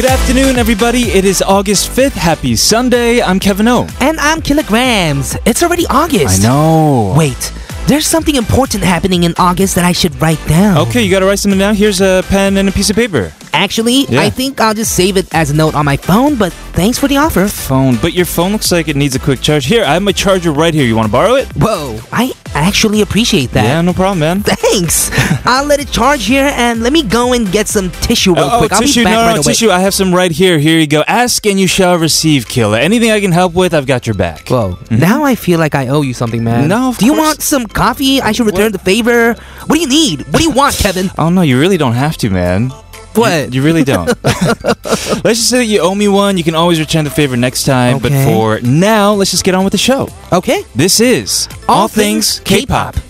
Good afternoon, everybody. It is August 5th. Happy Sunday. I'm Kevin O. And I'm Killagramz. It's already August. I know. Wait, there's something important happening in August that I should write down. Okay, you gotta write something down. Here's a pen and a piece of paper. Actually, Yeah. I think I'll just save it as a note on my phone, but thanks for the offer. Phone. But your phone looks like it needs a quick charge. Here, I have my charger right here. You wanna borrow it? Whoa, I actually appreciate that. Yeah, no problem, man. Thanks. I'll let it charge here and let me go and get some tissue real Oh, quick. I'll tissue. be back no, right no, away. tissue. I have some right here. Here you go. Ask and you shall receive, Killa. Anything I can help with, I've got your back. Whoa, now I feel like I owe you something, man. Mm-hmm. No, of Do you course- want some coffee? I should return the favor. What do you need? What do you want, Kevin? Oh no, you really don't have to, man. What? You really don't. let's just say that you owe me one. You can always return the favor next time. But for now, let's just get on with the show. okay. This is All All, Things Things K-pop. I'm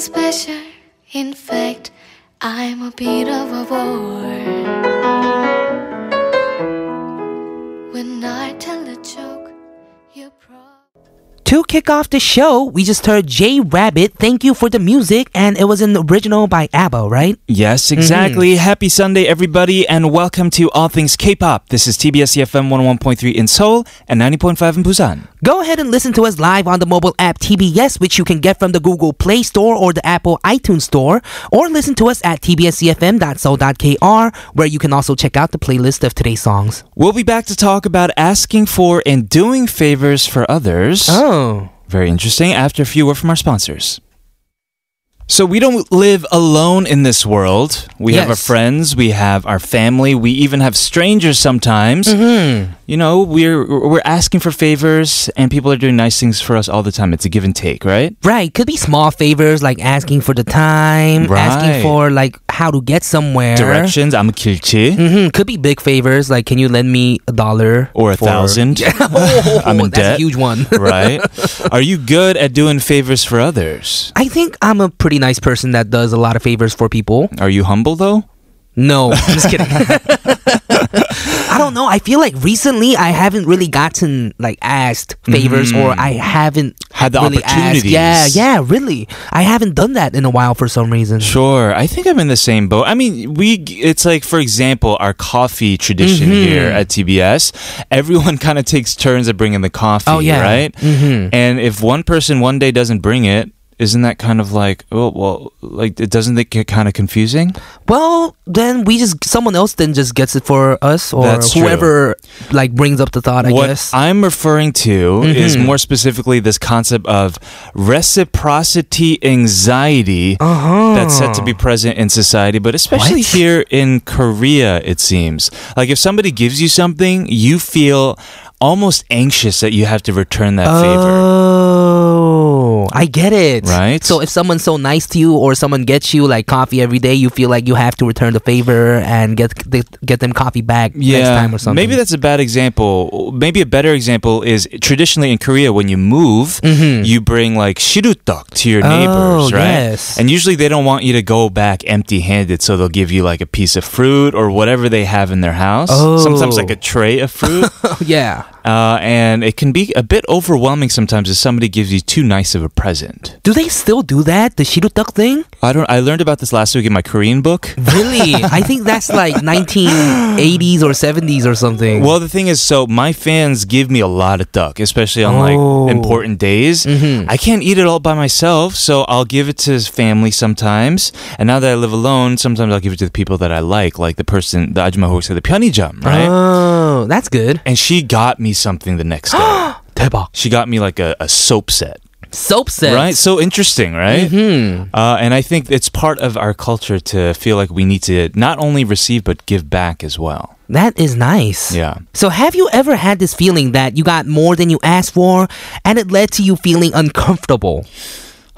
nothing special. In fact, I'm a bit of a bore. When I tell you pro. To kick off the show, we just heard J Rabbit. Thank you for the music, and it was an original by ABBA, right? Yes, mm-hmm. exactly. Happy Sunday, everybody, and welcome to All Things K-pop. This is TBS EFM 101.3 in Seoul and 90.5 in Busan. Go ahead and listen to us live on the mobile app TBS, which you can get from the Google Play Store or the Apple iTunes Store, or listen to us at tbscfm.so.kr, where you can also check out the playlist of today's songs. We'll be back to talk about asking for and doing favors for others. Oh. Very interesting. After a few words from our sponsors. So we don't live alone in this world. We have our friends, we have our family, we even have strangers sometimes. Mm-hmm. You know, we're we're asking for favors and people are doing nice things for us all the time. It's a give and take, right? Right, could be small favors like asking for the time, Right. asking for like how to get somewhere. Directions, I'm a kilchi. hmm Could be big favors like can you lend me a dollar Or a for- thousand. oh, I'm in debt. a huge one. right? Are you good at doing favors for others? I think I'm a pretty nice person that does a lot of favors for people. Are you humble though? No, I'm just kidding. I don't know. I feel like recently I haven't really gotten like asked favors or I haven't Mm. Had the really asked. opportunities. Yeah, yeah, really. I haven't done that in a while for some reason. Sure. I think I'm in the same boat. I mean, we it's like for example, our coffee tradition Mm-hmm. here at TBS, everyone kind of takes turns at bringing the coffee, Oh, yeah. right? Mhm. And if one person one day doesn't bring it, isn't that kind of like, oh, well, like it doesn't it get kind of confusing? Well, then we just someone else then just gets it for us or That's true. whoever like brings up the thought. I what guess. I'm referring to is Mhm. more specifically this concept of reciprocity anxiety uh-huh. that's said to be present in society, but especially What? here in Korea, it seems. Like if somebody gives you something, you feel almost anxious that you have to return that favor. Oh, I get it. Right? So if someone's so nice to you, or someone gets you like coffee every day, you feel like you have to return the favor and get get them coffee back next time or something. Maybe that's a bad example. Maybe a better example is traditionally in Korea, when you move, Mhm. you bring like shirutdok to your Oh, neighbors, right? yes. And usually they don't want you to go back empty handed, so they'll give you like a piece of fruit or whatever they have in their house. Sometimes Oh. like a tray of fruit. yeah. Uh, and it can be a bit overwhelming sometimes if somebody gives you too nice of a present. Do they still do that? The shirutdak thing? I don't. I learned about this last week in my Korean book. Really? I think that's like 1980s or 70s or something. Well, the thing is, so my fans give me a lot of duck, especially on oh. like important days. Mm-hmm. I can't eat it all by myself, so I'll give it to his family sometimes. And now that I live alone, sometimes I'll give it to the people that I like, like the person, the ajumma who said the pyonijam, right? Oh, that's good. And she got me something the next day. 대박. she got me like a, a soap set, Soap sets. right? So interesting, right? Hmm. Uh, and I think it's part of our culture to feel like we need to not only receive but give back as well. That is nice. Yeah. So, have you ever had this feeling that you got more than you asked for and it led to you feeling uncomfortable?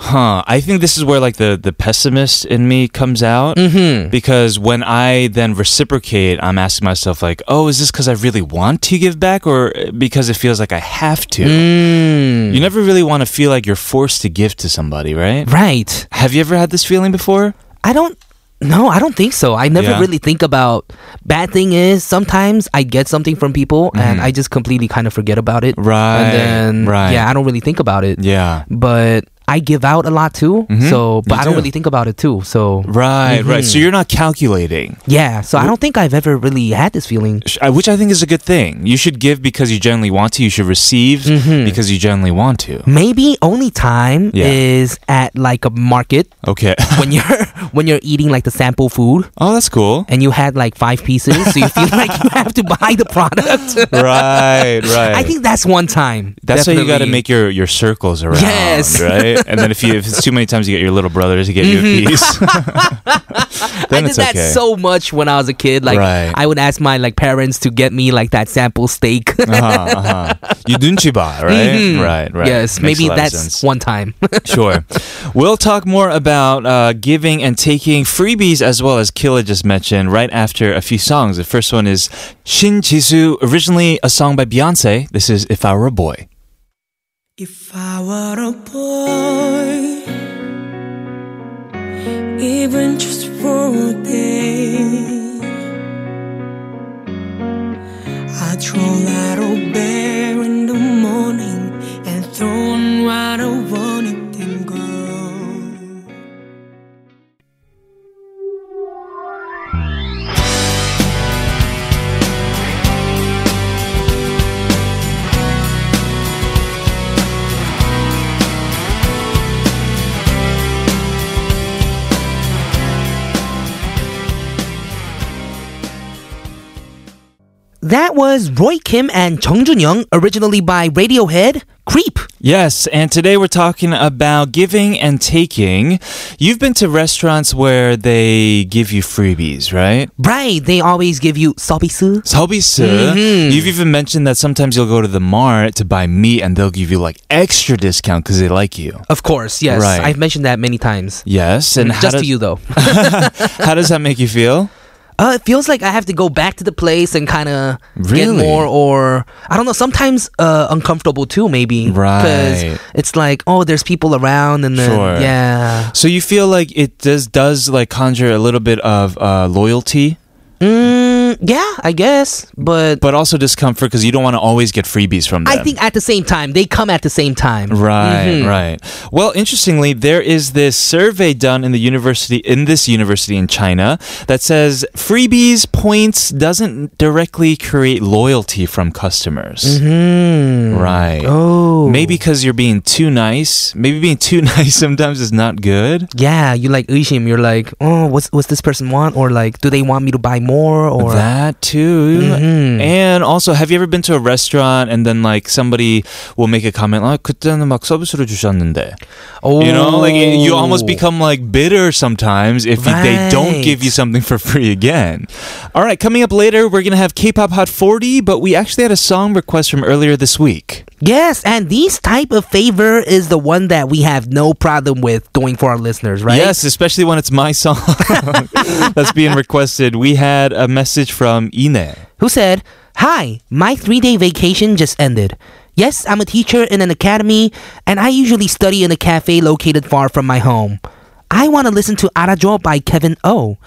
Huh. I think this is where like the the pessimist in me comes out Mm-hmm. because when I then reciprocate, I'm asking myself like, "Oh, is this because I really want to give back, or because it feels like I have to?" Mm. You never really want to feel like you're forced to give to somebody, right? Right. Have you ever had this feeling before? I don't. No, I don't think so. I never Yeah? really think about. Bad thing is sometimes I get something from people and I just completely kind of forget about it. Mm-hmm. Right, And then right. yeah, I don't really think about it. Yeah. But I give out a lot too. Mhm, So, but you I don't do. really think about it too. So Right, right. So Mhm. you're not calculating, yeah. So I don't think I've ever really had this feeling. which I think is a good thing. You should give because you generally want to. You should receive Mhm. because you generally want to. Maybe only time Yeah. is at like a market Okay. when you're when you're eating like the sample food oh, that's cool. and you had like five pieces, so you feel like you have to buy the product. right, right. I think that's one time. That's how you got to make your, your circles around, Yes. right? and then if you if it's too many times, you get your little brother to get mm-hmm. you a mm-hmm. piece. then I did that okay. so much when I was a kid. Like right. I would ask my like parents to get me like that sample steak. uh-huh, uh-huh. Right? Mm-hmm. Right, right. Yes, Makes maybe that's one time. sure. We'll talk more about uh, giving and taking freebies as well as Killa just mentioned right after a few songs. The first one is Shin Jisoo, originally a song by Beyonce. This is If I Were a Boy. If I were a boy, even just for a day, I'd roll out of bear in the morning and throw on right I wanted that was Roy Kim and Chung Jun Young, originally by Radiohead. Creep. Yes, and today we're talking about giving and taking. You've been to restaurants where they give you freebies, right? Right, they always give you 서비스. 서비스. Mhm. You've even mentioned that sometimes you'll go to the mart to buy meat and they'll give you like extra discount because they like you. Of course, yes. Right. I've mentioned that many times. Yes, and how Just does, to you though. how does that make you feel? Uh, it feels like I have to go back to the place and kind of get more, or I don't know. Sometimes uh, uncomfortable too, maybe. Right. Because it's like, oh, there's people around, and then Sure. yeah. So you feel like it does does like conjure a little bit of uh, loyalty, Mm, yeah, I guess, but but also discomfort because you don't want to always get freebies from them. I think at the same time they come at the same time. Right, Mhm. right. Well, interestingly, there is this survey done in the university in this university in China that says freebies points doesn't directly create loyalty from customers. Hmm. Right. Oh. Maybe because you're being too nice. Maybe being too nice sometimes is not good. Yeah, you like 의심. You're like, oh, what's what's this person want? Or like, do they want me to buy more? Or that too. Mhm. And also, have you ever been to a restaurant and then like somebody will make a comment, 아, 그때는 막 서비스로 주셨는데. oh, You know, like you almost become like bitter sometimes if you- they don't give you Right. something for free again. All right, coming up later, we're going to have K-pop Hot 40, but we actually had a song request from earlier this week. Yes, and these type of favor is the one that we have no problem with doing for our listeners, right? Yes, especially when it's my song that's being requested. We had a message from Ine. Who said, Hi, my three day vacation just ended. Yes, I'm a teacher in an academy, and I usually study in a cafe located far from my home. I want to listen to Arajo by Kevin O.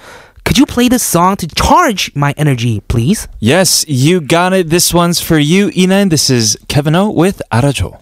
Could you play this song to charge my energy, please? Yes, you got it. This one's for you, Ine. This is Kevin O with Arajo.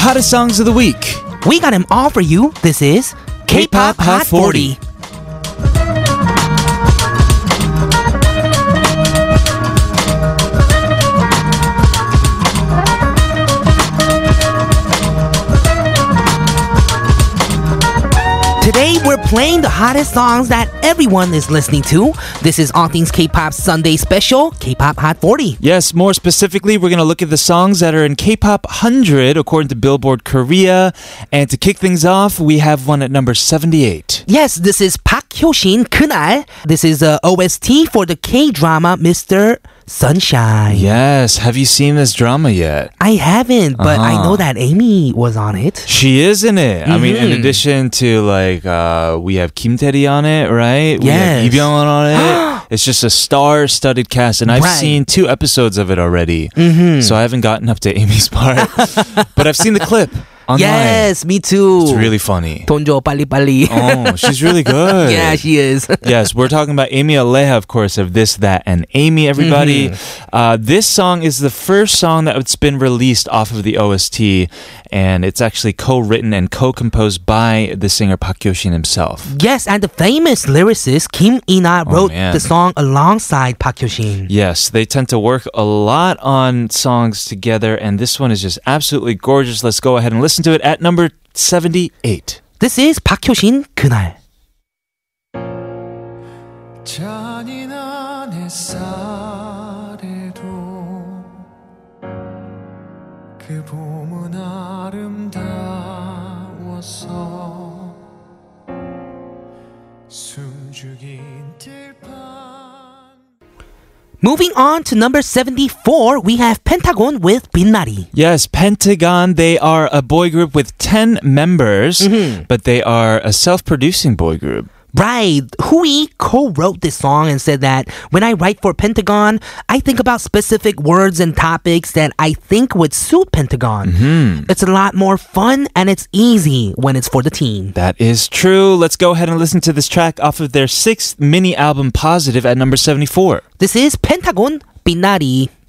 hottest songs of the week. We got them all for you. This is K-pop, Hot 40. Playing the hottest songs that everyone is listening to. This is All Things K-pop Sunday Special, K-pop Hot 40. Yes, more specifically, we're going to look at the songs that are in K-pop 100 according to Billboard Korea. And to kick things off, we have one at number 78. Yes, this is Park Hyo-shin 그날. This is uh, a OST for the K-drama Mr. Sunshine. Yes, have you seen this drama yet? I haven't, but I Uh-huh. know that Amy was on it. She is in it. I mean, in Mhm. addition to like, uh, we have Kim Tae-ri on it, right? We have Yes. Lee on it. it's just a star-studded cast, and I've Right. seen two episodes of it already. Mm-hmm. So I haven't gotten up to Amy's part, but I've seen the clip online. Yes, me too. It's really funny. 돈 줘, 빨리 빨리. Oh, she's really good. yeah, she is. yes, we're talking about Amy Aleja, of course, of This, That, and Amy, everybody. Mm-hmm. Uh, this song is the first song that's been released off of the OST, and it's actually co-written and co-composed by the singer Park Hyo-shin himself. Yes, and the famous lyricist Kim Eana oh, wrote oh, the song alongside Park Hyo-shin. Yes, they tend to work a lot on songs together, and this one is just absolutely gorgeous. Let's go ahead and listen to it at number 78. This is Park Hyo-shin 그날. 잔인한 햇살 Moving on to number 74, we have Pentagon with Binari. Yes, Pentagon, they are a boy group with 10 members, mm-hmm. but they are a self producing boy group. Right. Hui co-wrote this song and said that when I write for Pentagon, I think about specific words and topics that I think would suit Pentagon. Mm-hmm. It's a lot more fun and it's easy when it's for the team. That is true. Let's go ahead and listen to this track off of their sixth mini album, Positive, at number 74. This is Pentagon 빛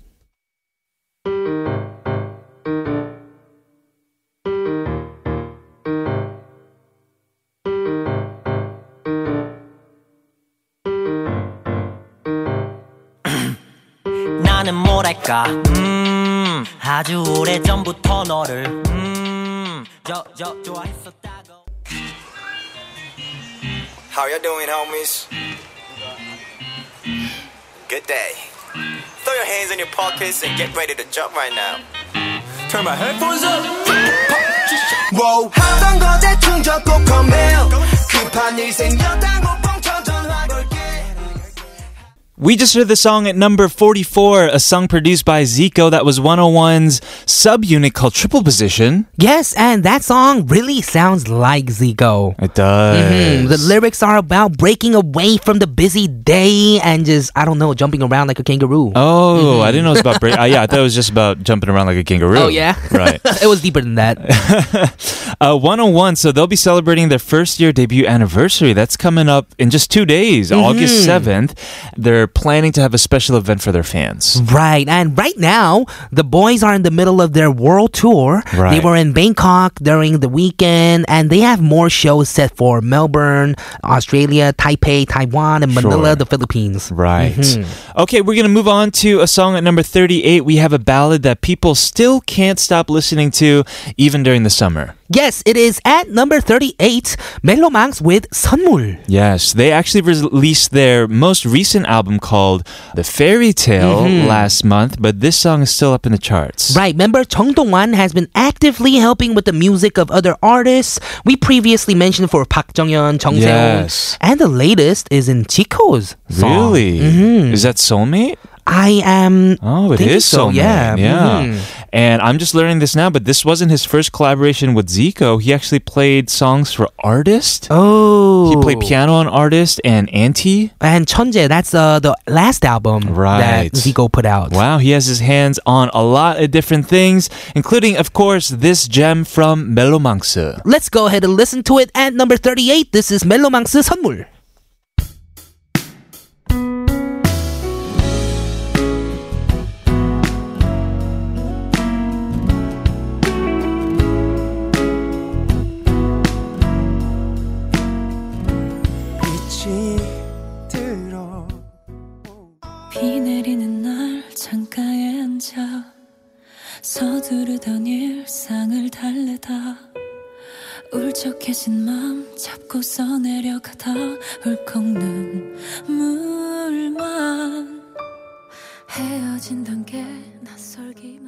뭐랄까 음 아주 오래전부터 너를 음저 저 좋아했었다고 How you doing, homies? Good day. Throw your hands in your pockets and get ready to jump right now. Turn my headphones up. Whoa. 하던 거 대충 적고 come 급한 일 생겼다 We just heard the song at number 44, a song produced by Zico that was Wanna One's subunit called Triple Position. Yes, and that song really sounds like Zico. It does. Mhm. The lyrics are about breaking away from the busy day and just, I don't know, jumping around like a kangaroo. Oh, I didn't know it was about break. Uh, yeah, I thought it was just about jumping around like a kangaroo. Oh, yeah? Right. it was deeper than that. Uh, Wanna One, so they'll be celebrating their first year debut anniversary. That's coming up in just two days, Mm-hmm. August 7th. They're planning to have a special event for their fans. Right. And right now, the boys are in the middle of their world tour. Right. They were in Bangkok during the weekend, and they have more shows set for Melbourne, Australia, Taipei, Taiwan, and Manila, Sure. the Philippines. Right. Mm-hmm. Okay, we're going to move on to a song at number 38. We have a ballad that people still can't stop listening to even during the summer. Yes, it is at number 38, MeloMance with 선물. Yes, they actually released their most recent album called The Fairy Tale last month, but this song is still up in the charts. Mm-hmm. Right, member Chung Dong-hwan has been actively helping with the music of other artists. We previously mentioned for Park Jong-yeon, Chung Seon, Yes. and the latest is in Zico's song. Really? Mhm. Is that Soulmate? I am. Oh, it is so, Soulmate. yeah. Yeah. Mhm. And I'm just learning this now, but this wasn't his first collaboration with Zico. He actually played songs for Artist. Oh. He played piano on Artist and Anti. And Chonje. that's uh, the last album right. that Zico put out. Wow, he has his hands on a lot of different things, including, of course, this gem from MeloMance. Let's go ahead and listen to it at number 38. This is MeloMance 선물. 서두르던 일상을 달래다. 울적해진 맘 잡고서 내려가다. 울컥 눈물만 헤어진단 게 낯설기만 해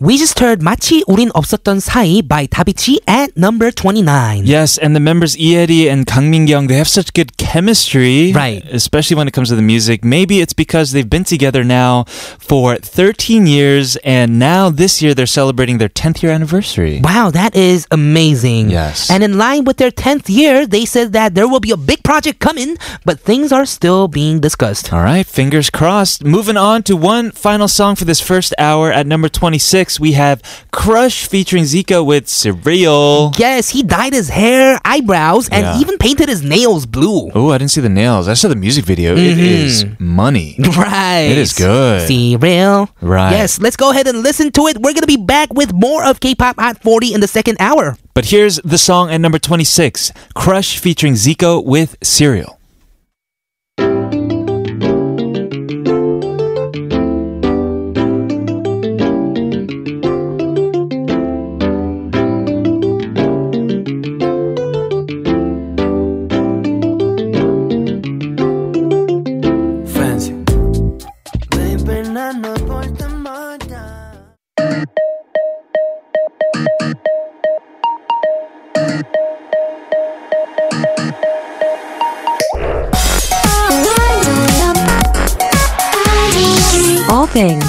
We just heard 마치 우린 없었던 사이 by Davichi at number 29. Yes, and the members Ieri and Kang Min-kyung, they have such good chemistry. Right. Especially when it comes to the music. Maybe it's because they've been together now for 13 years and now this year they're celebrating their 10th year anniversary. Wow, that is amazing. Yes. And in line with their 10th year, they said that there will be a big project coming, but things are still being discussed. All right, fingers crossed. Moving on to one final song for this first hour at number 26 we have Crush featuring Zico with Cereal. Yes, he dyed his hair, eyebrows, and Yeah. even painted his nails blue. Oh, I didn't see the nails. I saw the music video. It mm-hmm. is money. Right. It is good. See, real. Right. Yes, let's go ahead and listen to it. We're going to be back with more of K-Pop Hot 40 in the second hour. But here's the song at number 26 Crush featuring Zico with Cereal.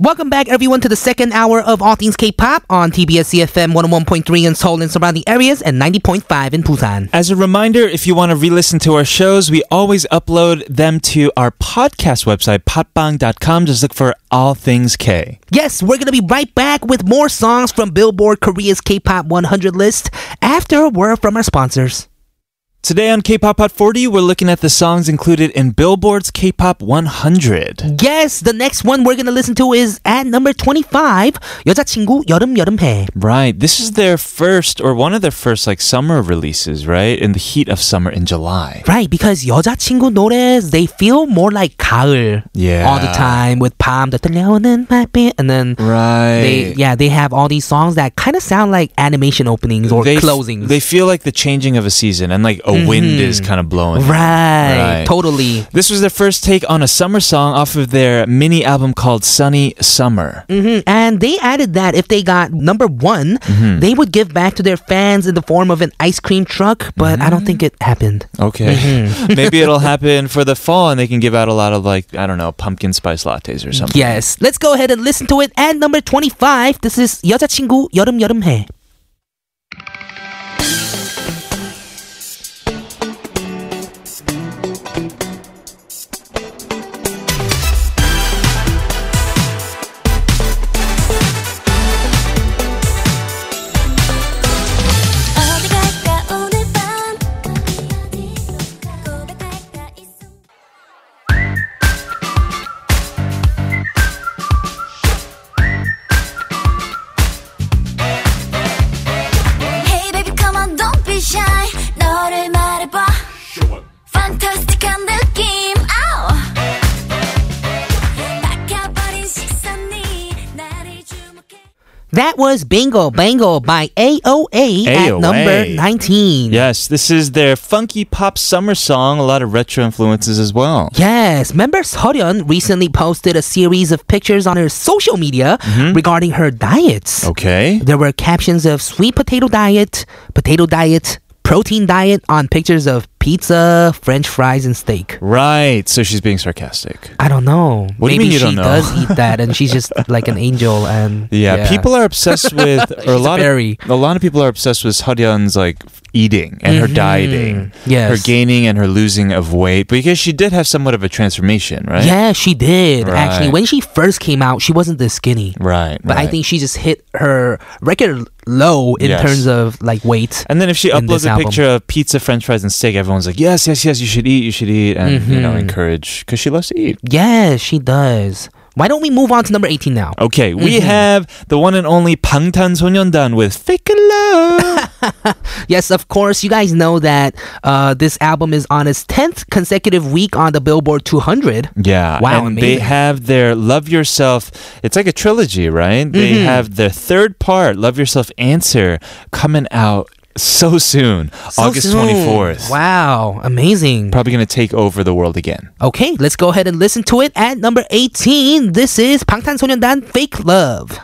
Welcome back, everyone, to the second hour of All Things K-Pop on TBS EFM 101.3 in Seoul and surrounding areas and 90.5 in Busan. As a reminder, if you want to re listen to our shows, we always upload them to our podcast website, podbbang.com. Just look for All Things K. Yes, we're gonna be right back with more songs from Billboard Korea's K-Pop 100 list after a word from our sponsors. Today on K pop Hot 40, we're looking at the songs included in Billboard's K pop 100. Yes, the next one we're gonna listen to is at number 25, 여자친구 여름 여름해. Right. This is their first, or one of their first, like summer releases, right? In the heat of summer in July. Right, because 여자친구 노래s they feel more like 가을 Yeah. all the time with 밤 들려오는 달빛 and then Right. they yeah they have all these songs that kind of sound like animation openings or they f- closings. They feel like the changing of a season and like a wind is kind of blowing. right, Right. totally. This was their first take on a summer song off of their mini album called Sunny Summer. hmm And they added that if they got number one, Mm-hmm. they would give back to their fans in the form of an ice cream truck. But I don't think it happened. Okay. Mm-hmm. Maybe it'll happen for the fall and they can give out a lot of like, I don't know, pumpkin spice lattes or something. Yes, let's go ahead and listen to it. At number twenty-five, this is 여자친구 여름 여름해. Was Bingle Bangle by AOA, at number 19. Yes, this is their funky pop summer song, a lot of retro influences as well. Yes, member Seolhyun recently posted a series of pictures on her social media mm-hmm. regarding her diets. Okay. There were captions of sweet potato diet, potato diet, protein diet on pictures of pizza, french fries, and steak. Right. So she's being sarcastic. I don't know. What do you Maybe mean you she don't know? does eat that and she's just like an angel and Yeah, people are obsessed with, or a lot fairy. of a lot of people are obsessed with Seolhyun's like eating and her dieting, Mm-hmm. Yes. her gaining and her losing of weight because she did have somewhat of a transformation, right? Yeah, she did. Actually, when she first came out, she wasn't this skinny. Right. But I think she just hit her record low in Yes. terms of like weight. And then if she uploads a album. picture of pizza, French fries, and steak, everyone everyone's like, yes, yes, yes, you should eat, you should eat, and you know, Mhm. encourage because she loves to eat. Yes, she does. Why don't we move on to number 18 now? Okay, we Mhm. have the one and only 방탄소년단 with Fake Love. Yes, of course. You guys know that uh, this album is on its 10th consecutive week on the Billboard 200. Yeah. Wow, And they amazing. have their Love Yourself. It's like a trilogy, right? They Mhm. have their third part, Love Yourself Answer, coming out so soon, So August soon. 24th. Wow, amazing. Probably going to take over the world again. Okay, let's go ahead and listen to it at number 18. This is 방탄소년단 Fake Love.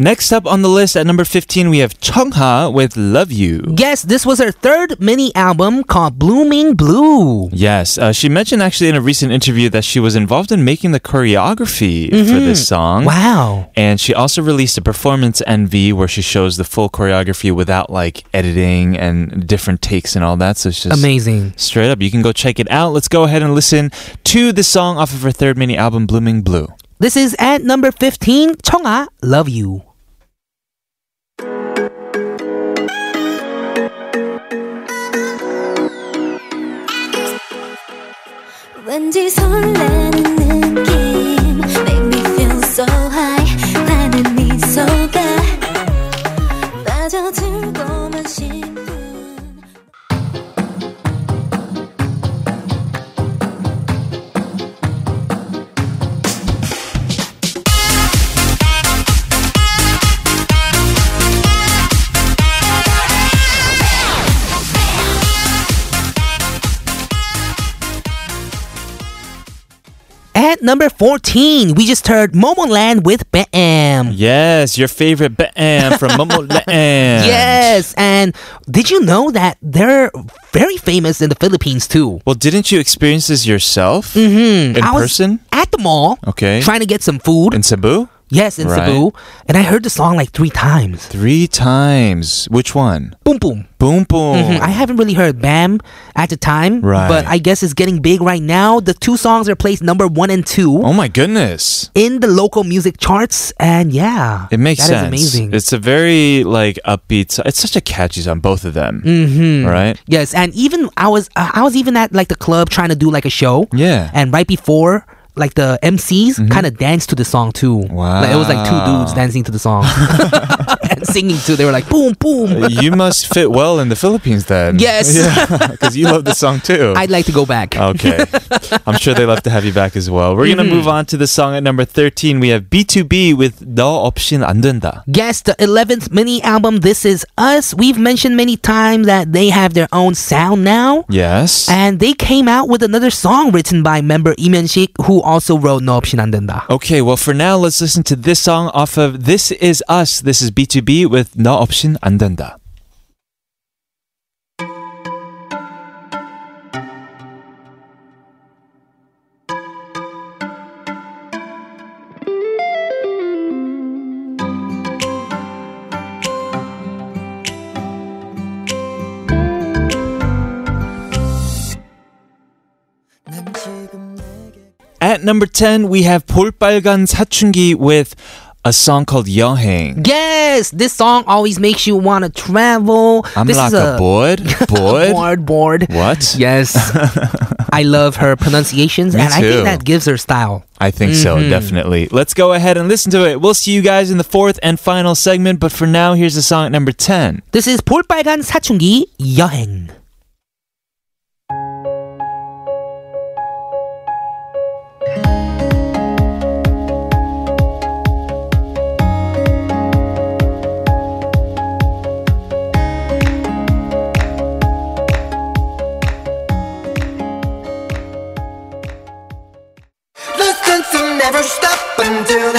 Next up on the list at number 15, we have Chungha with Love You. Yes, this was her third mini album called Blooming Blue. Yes, uh, she mentioned actually in a recent interview that she was involved in making the choreography for this song. Wow. And she also released a performance NV where she shows the full choreography without like editing and different takes and all that. So it's just Amazing. straight up. You can go check it out. Let's go ahead and listen to the song off of her third mini album, Blooming Blue. This is at number 15, 청아 Love You. 왠지 설레는 느낌. Make me feel so high. 나는 네 속에 빠져들고만 싶은 At number 14, we just heard Momoland with Bam. Yes, your favorite band from Momoland. Yes, and did you know that they're very famous in the Philippines too? Well, didn't you experience this yourself Mm-hmm. in I person? at the mall Okay. trying to get some food. In Cebu? Yes, in Right. Cebu, and I heard the song like three times. Three times. Which one? Boom boom. Boom Boom. Mhm. I haven't really heard Bam at the time, Right. but I guess it's getting big right now. The two songs are placed number one and two Oh my goodness. in the local music charts, and yeah, It makes that is sense. amazing. It's a very like upbeat. It's such a catchy song, both of them. mm-hmm. Right? Yes, and even I was uh, I was even at like the club trying to do like a show, Yeah. and right before. Like the MCs kind of danced to the song too. Like, it was like two Mm-hmm. Dudes dancing to the song singing too. They were like boom, boom. you must fit well in the Philippines then. Yes. Because yeah, you love the song too. I'd like to go back. Okay. I'm sure they love to have you back as well. We're going to mm. Mm-hmm. move on to the song at number 13. We have B2B with No Option 안 된다. Yes, the 11th mini album, This Is Us. We've mentioned many times that they have their own sound now. Yes. And they came out with another song written by member Im Hyun-sik, who also wrote No Option 안 Okay, well, for now, let's listen to this song off of This Is Us. This is B2B with 너 없인 안 된다. At number 10, we have 볼빨간 사춘기 with a song called 여행. Yes, this song always makes you want to travel. I'm this like is a bored, bored. bored, bored. What? Yes. I love her pronunciations, Me and I too. think that gives her style. I think so, Mm-hmm. definitely. Let's go ahead and listen to it. We'll see you guys in the fourth and final segment, but for now, here's the song at number 10. This is 볼빨간 사춘기 여행.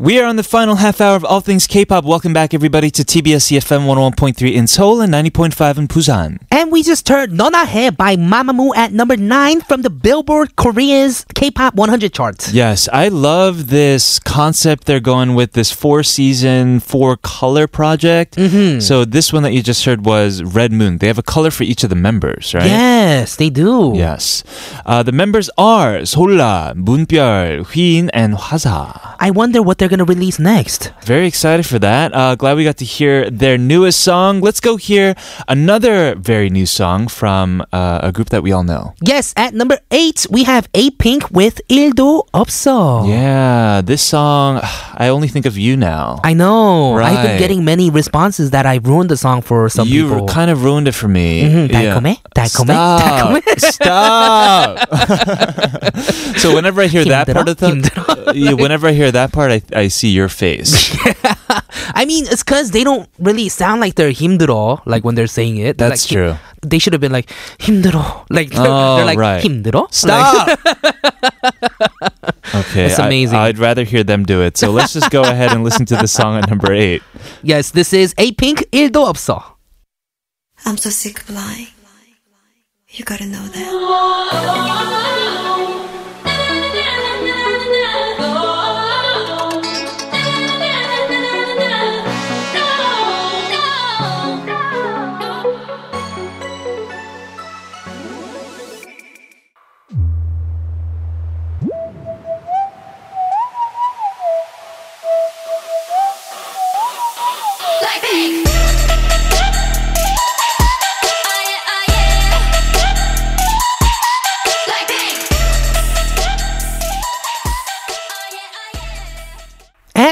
We are on the final half hour of All Things K-pop. Welcome back, everybody, to TBS EFM 101.3 in Seoul and 90.5 in Busan. And we just heard Nona He by Mamamoo at number 9 from the Billboard Korea's K-pop 100 charts. Yes, I love this concept they're going with this four season, four color project. Mm-hmm. So this one that you just heard was Red Moon. They have a color for each of the members, right? Yes, they do. Yes. Uh, the members are Solar, Moonbyul, Wheein, and Hwasa. I wonder what they're going to release next. Very excited for that. Uh, glad we got to hear their newest song. Let's go hear another very new song from uh, a group that we all know. Yes, at number 8, we have A-Pink with 일도 없어. Yeah, this song, I only think of you now. I know. I've been Right. getting many responses that I ruined the song for some you people. kind of ruined it for me. Mhm, 달콤해? 달콤해? Stop. Stop. so whenever I hear that 힘들어? part of the, 힘들어? yeah, whenever I hear that part, I, I see your face. I mean, it's because they don't really sound like they're 힘들어, like when they're saying it. They're That's like, true. They should have been like 힘들어, like they're, Oh, they're like right. 힘들어. Stop. okay, It's I- amazing. I'd rather hear them do it. So let's just go ahead and listen to the song at number eight. Yes, this is A-Pink 일도 없어. I'm so sick of lying. You gotta know that.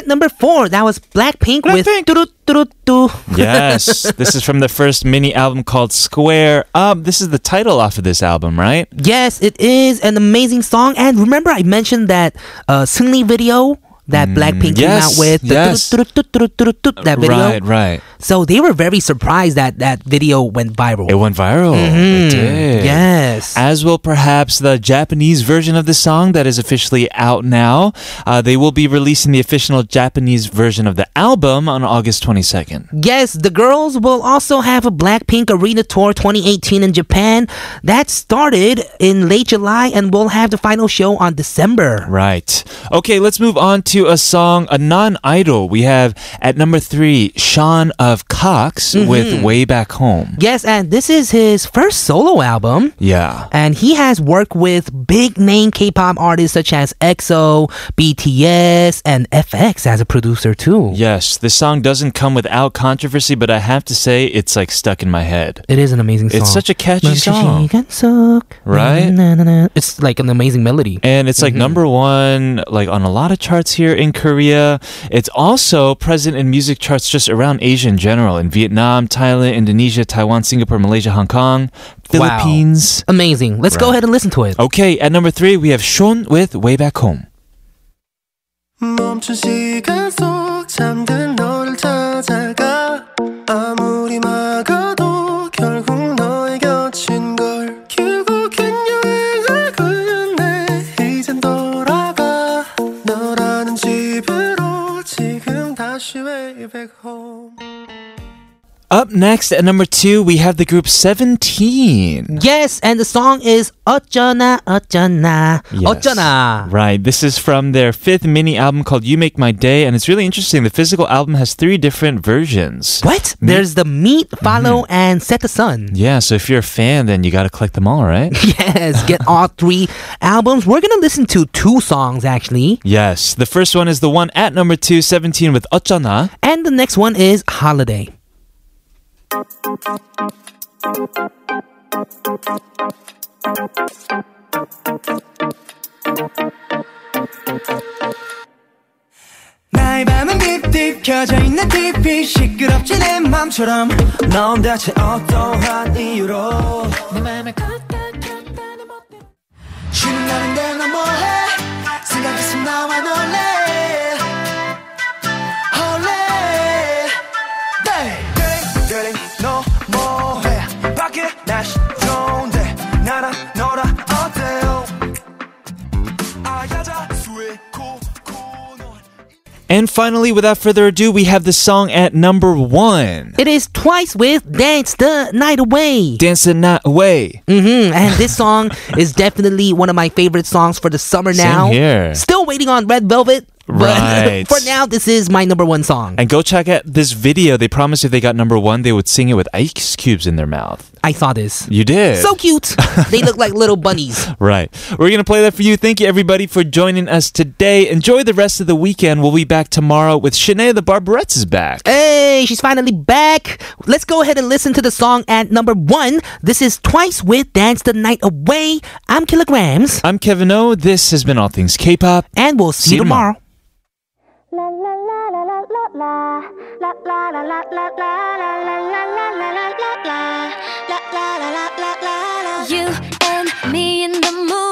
number four, that was Blackpink, Blackpink. with doo doo doo Yes, this is from the first mini album called Square Up. This is the title off of this album, right? Yes, it is an amazing song. And remember, I mentioned that uh, video that mm, Blackpink yes, came out with. yes. that video. Right, right. So they were very surprised that that video went viral. It went viral. Mm-hmm. It did. Yes. As will perhaps the Japanese version of the song that is officially out now. Uh, they will be releasing the official Japanese version of the album on August 22nd. Yes, the girls will also have a Blackpink Arena Tour 2018 in Japan that started in late July and will have the final show on December. Right. Okay, let's move on to a song, a non idol. We have at number three, Shaun of Koxx with Way Back Home. Yes, and this is his first solo album. Yeah. And he has worked with big name K-pop artists such as EXO, BTS, and FX as a producer too. Yes, this song doesn't come without controversy, but I have to say it's like stuck in my head. It is an amazing song. It's such a catchy song. Right? right? It's like an amazing melody. And it's like Mm-hmm. number one, like on a lot of charts here here in Korea. It's also present in music charts just around Asia in general in Vietnam, Thailand, Indonesia, Taiwan, Singapore, Malaysia, Hong Kong, Philippines. Wow. Amazing. Let's right. go ahead and listen to it. Okay, at number three, we have Shaun with Way Back Home. 아무리 막아도 back home Up next, at number two, we have the group 17. Yes, and the song is 어쩌나 어쩌나 Yes. 어쩌나. Right. This is from their fifth mini album called You Make My Day, and it's really interesting. The physical album has three different versions. What? There's the meet, follow, and set the sun. Yeah, so if you're a fan, then you got to collect them all, right? Yes, get all three albums. We're gonna listen to two songs actually, yes. The first one is the one at number two, 17 with 어쩌나. and the next one is Holiday. 나의 밤은 딥딥 켜져 있는 TV. 시끄럽지 내 맘처럼. 넌 대체 어떠한 이유로? 내 맘을 쉬는 날인데 너 뭐해? 생각했으면 나와 놀래 And finally, without further ado, we have the song at number one. It is Twice with Dance the Night Away. Dance the Night Away. hmm And this song is definitely one of my favorite songs for the summer Same now. here. Still waiting on Red Velvet. But Right. for now, this is my number one song. And go check out this video. They promised if they got number one, they would sing it with ice cubes in their mouth. I saw this. You did. So cute. they look like little bunnies. Right. We're going to play that for you. Thank you, everybody, for joining us today. Enjoy the rest of the weekend. We'll be back tomorrow with Shanae the Barberettes is back. Hey, she's finally back. Let's go ahead and listen to the song at number one. This is Twice with Dance the Night Away. I'm Killagramz. I'm Kevin O. This has been All Things K-Pop. And we'll see, you tomorrow. You and me in the moonlight